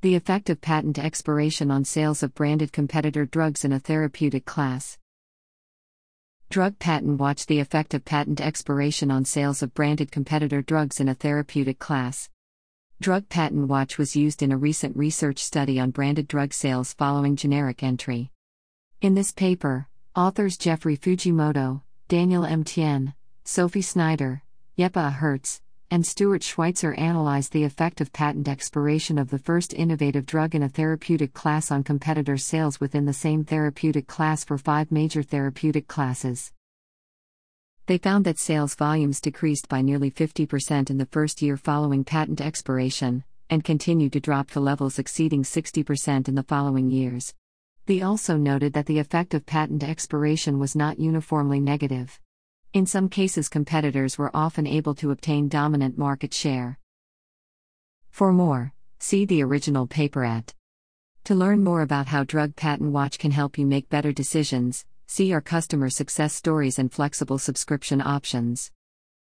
The effect of patent expiration on sales of branded competitor drugs in a therapeutic class. Drug Patent Watch The effect of patent expiration on sales of branded competitor drugs in a therapeutic class. Drug Patent Watch was used in a recent research study on branded drug sales following generic entry. In this paper, authors Jeffrey Fujimoto, Daniel M. Tien, Sophie Snyder, Yepa Hertz, and Stuart Schweitzer analyzed the effect of patent expiration of the first innovative drug in a therapeutic class on competitor sales within the same therapeutic class for five major therapeutic classes. They found that sales volumes decreased by nearly 50% in the first year following patent expiration, and continued to drop to levels exceeding 60% in the following years. They also noted that the effect of patent expiration was not uniformly negative. In some cases, competitors were often able to obtain dominant market share. For more, see the original paper at. To learn more about how Drug Patent Watch can help you make better decisions, See our customer success stories and flexible subscription options.